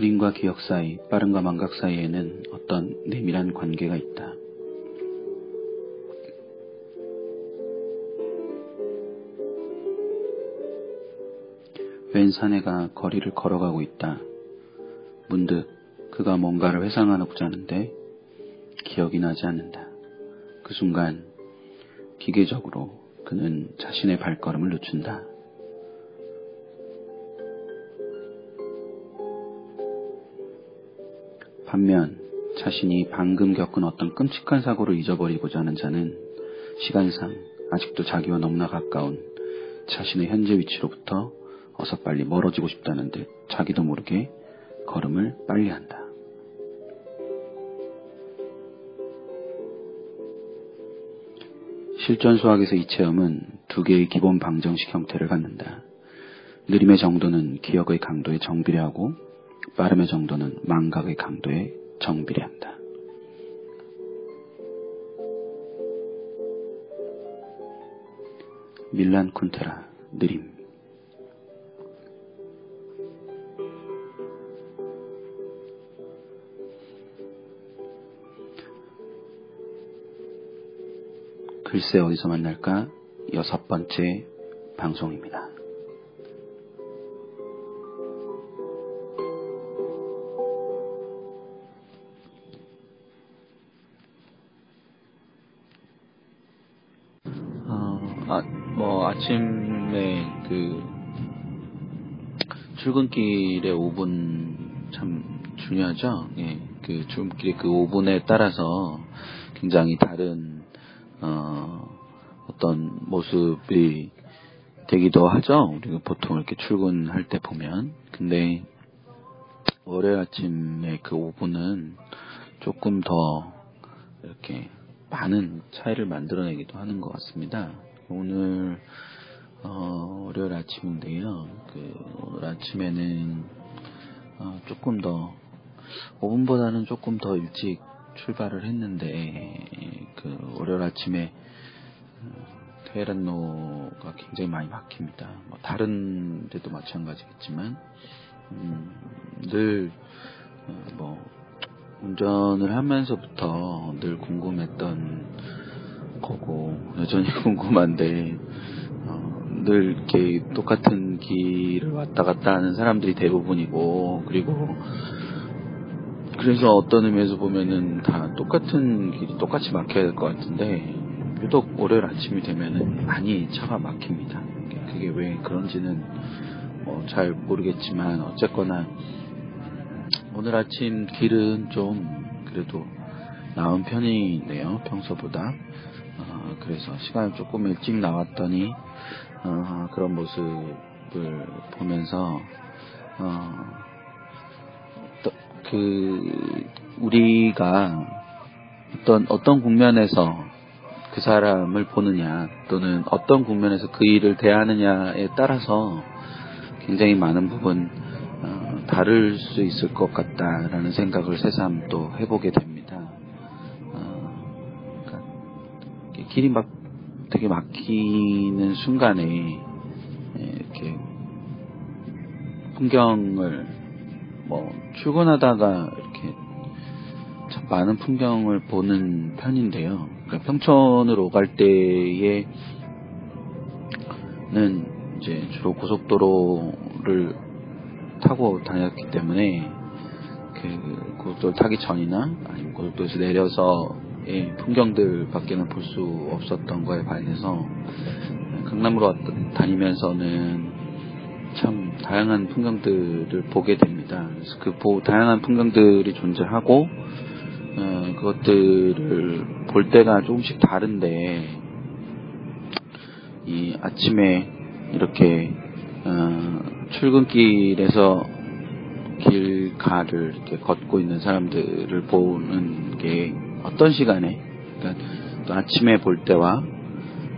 느림과 기억 사이, 빠른과 망각 사이에는 어떤 내밀한 관계가 있다. 웬 사내가 거리를 걸어가고 있다. 문득 그가 뭔가를 회상하고자 하는데 기억이 나지 않는다. 그 순간 기계적으로 그는 자신의 발걸음을 늦춘다. 반면 자신이 방금 겪은 어떤 끔찍한 사고를 잊어버리고자 하는 자는 시간상 아직도 자기와 너무나 가까운 자신의 현재 위치로부터 어서 빨리 멀어지고 싶다는 듯 자기도 모르게 걸음을 빨리 한다. 실전 수학에서 이 체험은 두 개의 기본 방정식 형태를 갖는다. 느림의 정도는 기억의 강도에 정비례하고 빠름의 정도는 망각의 강도에 정비례한다. 밀란 쿤테라 느림 글쎄 어디서 만날까? 여섯 번째 방송입니다. 출근길에 5분 참 중요하죠. 예, 그 출근길의 그 5분에 따라서 굉장히 다른 어, 어떤 모습이 되기도 하죠. 우리가 보통 이렇게 출근할 때 보면. 근데 월요일 아침에 그 5분은 조금 더 이렇게 많은 차이를 만들어내기도 하는 것 같습니다. 오늘 어, 월요일 아침인데요. 그 오늘 아침에는 어, 조금 더 5분보다는 조금 더 일찍 출발을 했는데 그 월요일 아침에 테헤란로가 굉장히 많이 막힙니다. 뭐 다른 데도 마찬가지겠지만 음, 늘뭐 운전을 하면서부터 늘 궁금했던 거고 여전히 궁금한데 어, 늘 이렇게 똑같은 길을 왔다 갔다 하는 사람들이 대부분이고 그리고 그래서 어떤 의미에서 보면은 다 똑같은 길이 똑같이 막혀야 될 것 같은데 유독 월요일 아침이 되면은 많이 차가 막힙니다. 그게 왜 그런지는 뭐 잘 모르겠지만 어쨌거나 오늘 아침 길은 좀 그래도 나은 편이네요 평소보다 어, 그래서 시간을 조금 일찍 나왔더니 어, 그런 모습을 보면서 어, 그 우리가 어떤 어떤 국면에서 그 사람을 보느냐 또는 어떤 국면에서 그 일을 대하느냐에 따라서 굉장히 많은 부분 어, 다를 수 있을 것 같다라는 생각을 새삼 또 해보게 됩니다. 어, 그러니까 길이 막 되게 막히는 순간에 이렇게 풍경을 뭐 출근하다가 이렇게 참 많은 풍경을 보는 편인데요. 그러니까 평촌으로 갈 때에는 이제 주로 고속도로를 타고 다녔기 때문에 그 고속도로 타기 전이나 아니면 고속도로에서 내려서의 풍경들 밖에는 볼 수 없었던 거에 반해서 강남으로 다니면서는 참 다양한 풍경들을 보게 됩니다. 그래서 그 보, 다양한 풍경들이 존재하고 어, 그것들을 볼 때가 조금씩 다른데 이 아침에 이렇게 어, 출근길에서 길가를 이렇게 걷고 있는 사람들을 보는 게 어떤 시간에? 그러니까 또 아침에 볼 때와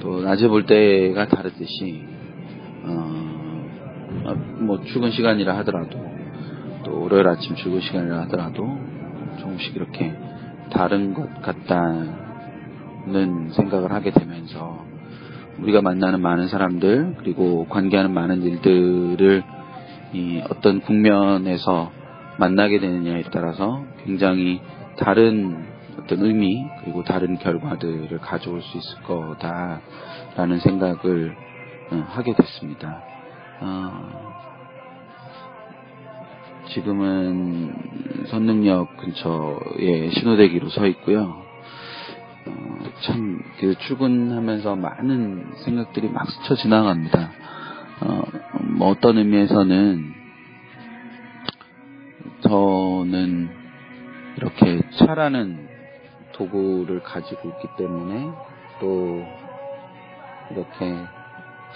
또 낮에 볼 때가 다르듯이 어, 어, 뭐 출근 시간이라 하더라도 또 월요일 아침 출근 시간이라 하더라도 조금씩 이렇게 다른 것 같다는 생각을 하게 되면서 우리가 만나는 많은 사람들 그리고 관계하는 많은 일들을 이 어떤 국면에서 만나게 되느냐에 따라서 굉장히 다른 어떤 의미 그리고 다른 결과들을 가져올 수 있을 거다라는 생각을 어, 하게 됐습니다. 어, 지금은 선릉역 근처에 신호대기로 서 있고요. 어, 참, 그 출근하면서 많은 생각들이 막 스쳐 지나갑니다. 어, 뭐 어떤 의미에서는 저는 이렇게 차라는 도구를 가지고 있기 때문에 또 이렇게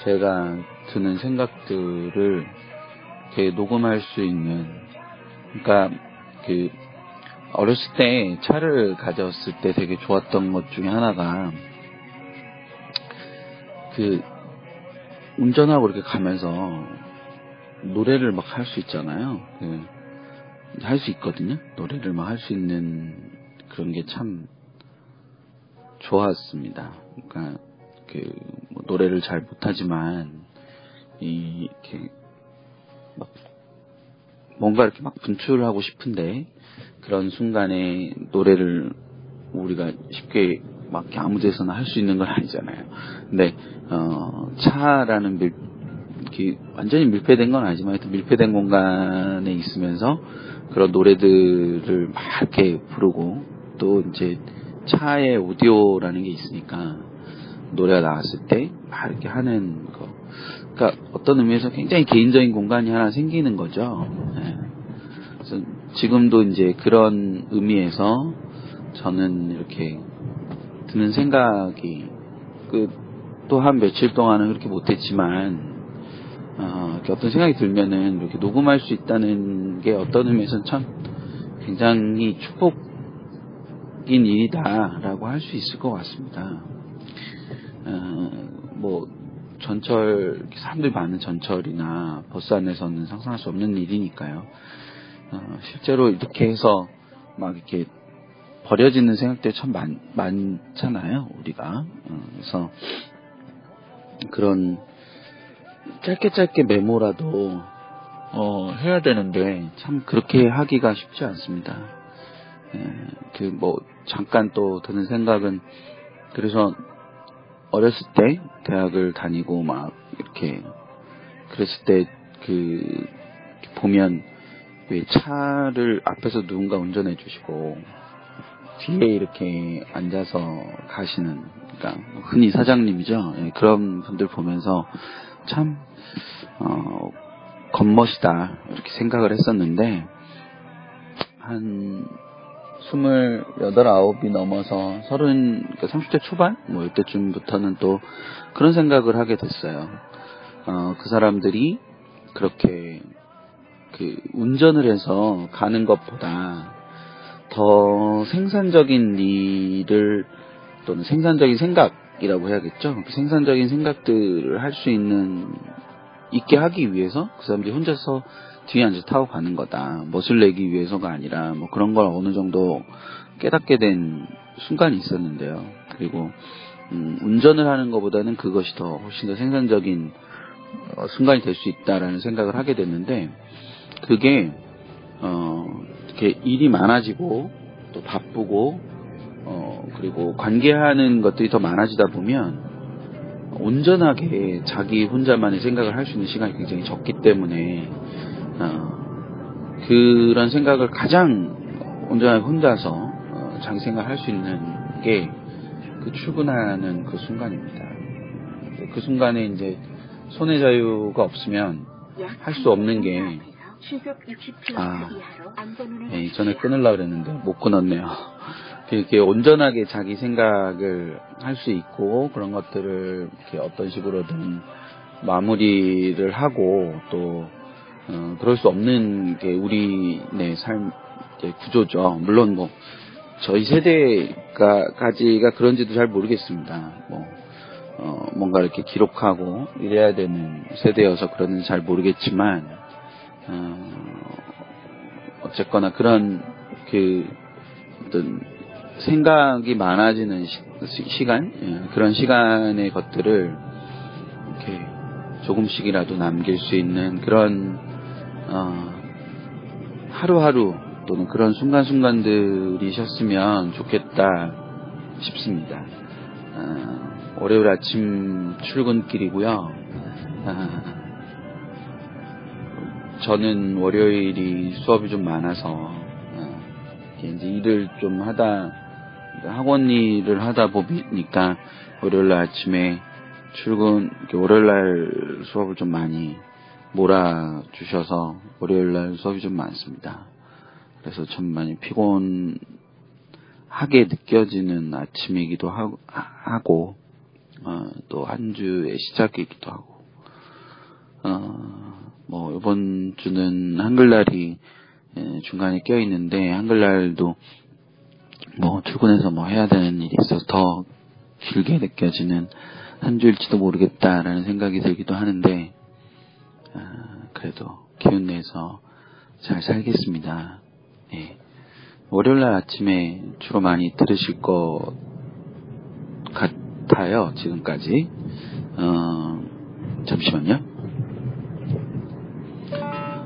제가 드는 생각들을 이렇게 녹음할 수 있는 그러니까 그 어렸을 때 차를 가졌을 때 되게 좋았던 것 중에 하나가 그 운전하고 이렇게 가면서 노래를 막 할 수 있잖아요. 그 할 수 있거든요. 노래를 막 할 수 있는 그런 게 참 좋았습니다. 그러니까 그 뭐 노래를 잘 못하지만 이 이렇게 막 뭔가 이렇게 막 분출하고 싶은데 그런 순간에 노래를 우리가 쉽게 막 아무 데서나 할 수 있는 건 아니잖아요. 근데 어, 차라는 밀, 이렇게 완전히 밀폐된 건 아니지만 밀폐된 공간에 있으면서 그런 노래들을 막 이렇게 부르고 또 이제 차에 오디오라는 게 있으니까 노래가 나왔을 때 막 이렇게 하는 거. 그러니까 어떤 의미에서 굉장히 개인적인 공간이 하나 생기는 거죠. 네. 그래서 지금도 이제 그런 의미에서 저는 이렇게 드는 생각이 그 또 한 며칠 동안은 그렇게 못했지만 어, 어떤 생각이 들면은 이렇게 녹음할 수 있다는 게 어떤 의미에서는 참 굉장히 축복 인 일이다라고 할 수 있을 것 같습니다. 어, 뭐 전철 사람들이 많은 전철이나 버스 안에서는 상상할 수 없는 일이니까요. 어, 실제로 이렇게 해서 막 이렇게 버려지는 생각들이 참 많, 많잖아요, 우리가. 어, 그래서 그런 짧게 짧게 메모라도 어, 해야 되는데 참 그렇게 하기가 쉽지 않습니다. 예, 그뭐 잠깐 또 드는 생각은 그래서 어렸을 때 대학을 다니고 막 이렇게 그랬을 때 그 보면 왜 차를 앞에서 누군가 운전해 주시고 뒤에 이렇게 앉아서 가시는 그러니까 흔히 사장님이죠. 예, 그런 분들 보면서 참 어, 겉멋이다 이렇게 생각을 했었는데 한 스물여덟 아홉이 넘어서 서른 그러니까 30대 초반 뭐 이때쯤부터는 또 그런 생각을 하게 됐어요. 어, 그 사람들이 그렇게 그 운전을 해서 가는 것보다 더 생산적인 일을 또는 생산적인 생각이라고 해야겠죠. 그 생산적인 생각들을 할 수 있는 있게 하기 위해서 그 사람들이 혼자서 뒤에 앉아서 타고 가는 거다. 멋을 내기 위해서가 아니라 뭐 그런 걸 어느 정도 깨닫게 된 순간이 있었는데요. 그리고 음, 운전을 하는 것보다는 그것이 더 훨씬 더 생산적인 어, 순간이 될 수 있다라는 생각을 하게 됐는데 그게 어, 이렇게 일이 많아지고 또 바쁘고 어, 그리고 관계하는 것들이 더 많아지다 보면 온전하게 자기 혼자만의 생각을 할 수 있는 시간이 굉장히 적기 때문에 어, 그런 생각을 가장 온전하게 혼자서 어, 생각을 할 수 있는 게 그 출근하는 그 순간입니다. 그 순간에 이제 손의 자유가 없으면 할 수 없는 게 아, 예, 이전에 끊으려고 그랬는데 못 끊었네요. 이렇게 온전하게 자기 생각을 할 수 있고 그런 것들을 이렇게 어떤 식으로든 마무리를 하고 또 어, 그럴 수 없는 게 우리의 삶 구조죠. 물론 뭐 저희 세대가까지가 그런지도 잘 모르겠습니다. 뭐 어, 뭔가 이렇게 기록하고 이래야 되는 세대여서 그런지 잘 모르겠지만 어, 어쨌거나 그런 그 어떤 생각이 많아지는 시, 간 예, 그런 시간의 것들을 이렇게 조금씩이라도 남길 수 있는 그런 어, 하루하루 또는 그런 순간순간들이셨으면 좋겠다 싶습니다. 어, 월요일 아침 출근길이고요. 어, 저는 월요일이 수업이 좀 많아서 어, 이제 일을 좀 하다 학원 일을 하다 보니까 월요일 날 아침에 출근 월요일 날 수업을 좀 많이 몰아 주셔서 월요일 날 수업이 좀 많습니다. 그래서 참 많이 피곤하게 느껴지는 아침이기도 하고 어, 또한 주의 시작이기도 하고 어, 뭐 이번 주는 한글날이 예, 중간에 껴 있는데 한글날도 뭐 출근해서 뭐 해야 되는 일이 있어서 더 길게 느껴지는 한 주일지도 모르겠다라는 생각이 들기도 하는데 아, 그래도 기운 내서 잘 살겠습니다. 예. 월요일날 아침에 주로 많이 들으실 것 같아요. 지금까지. 어, 잠시만요.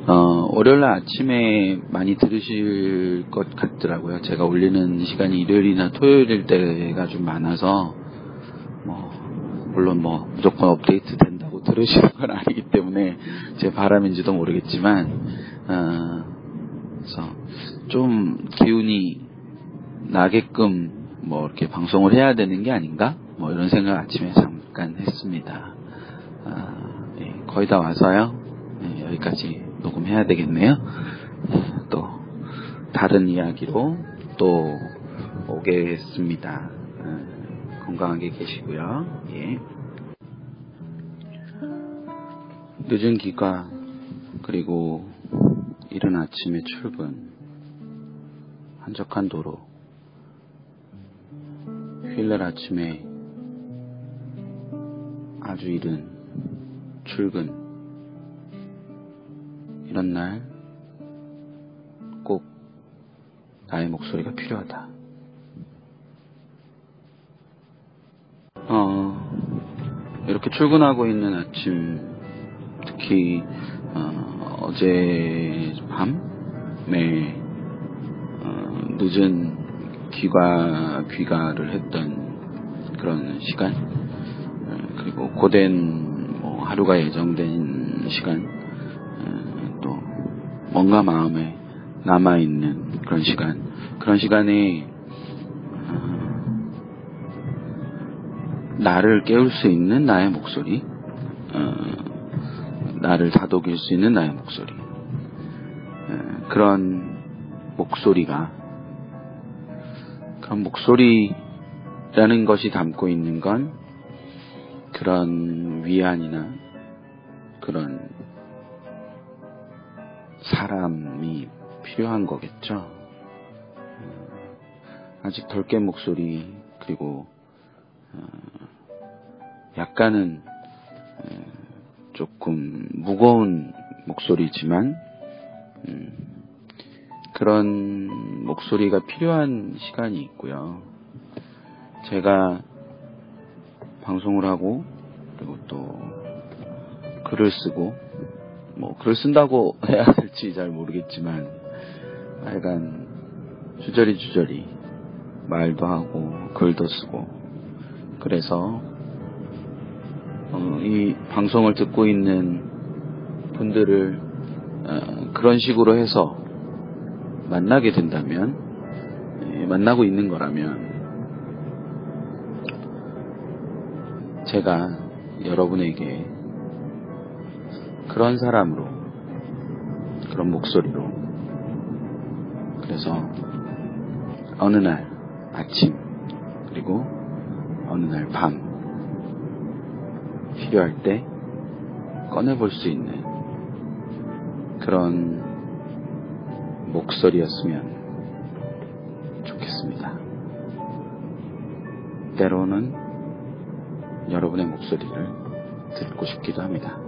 어, 월요일날 아침에 많이 들으실 것 같더라고요. 제가 올리는 시간이 일요일이나 토요일일 때가 좀 많아서, 뭐, 물론 뭐, 무조건 업데이트 된다고 들으시는 건 아니기 때문에 제 바람인지도 모르겠지만, 어, 좀 기운이 나게끔 뭐 이렇게 방송을 해야 되는 게 아닌가? 뭐 이런 생각 아침에 잠깐 했습니다. 아, 예, 거의 다 와서요. 예, 여기까지 녹음해야 되겠네요. 또 다른 이야기로 또 오겠습니다. 어, 건강하게 계시고요. 예. 늦은 기가 그리고 이른 아침에 출근 한적한 도로 휴일날 아침에 아주 이른 출근 이런 날 꼭 나의 목소리가 필요하다. 어, 이렇게 출근하고 있는 아침, 특히 어, 제 밤에 어, 늦은 귀가 귀가를 했던 그런 시간, 어, 그리고 고된 뭐 하루가 예정된 시간, 뭔가 마음에 남아 있는 그런 시간, 그런 시간에 어, 나를 깨울 수 있는 나의 목소리, 어, 나를 다독일 수 있는 나의 목소리, 어, 그런 목소리가 그런 목소리라는 것이 담고 있는 건 그런 위안이나 그런 사람이 필요한 거겠죠. 어, 아직 덜 깬 목소리 그리고 어, 약간은 어, 조금 무거운 목소리지만 음, 그런 목소리가 필요한 시간이 있고요. 제가 방송을 하고 그리고 또 글을 쓰고 뭐 글을 쓴다고 해야 될지 잘 모르겠지만 하여간 주저리 주저리 말도 하고 글도 쓰고 그래서 어, 이 방송을 듣고 있는 분들을 어, 그런 식으로 해서 만나게 된다면 예, 만나고 있는 거라면 제가 여러분에게 그런 사람으로 그런 목소리로 그래서 어느 날 아침 그리고 어느 날 밤 필요할 때 꺼내볼 수 있는 그런 목소리였으면 좋겠습니다. 때로는 여러분의 목소리를 듣고 싶기도 합니다.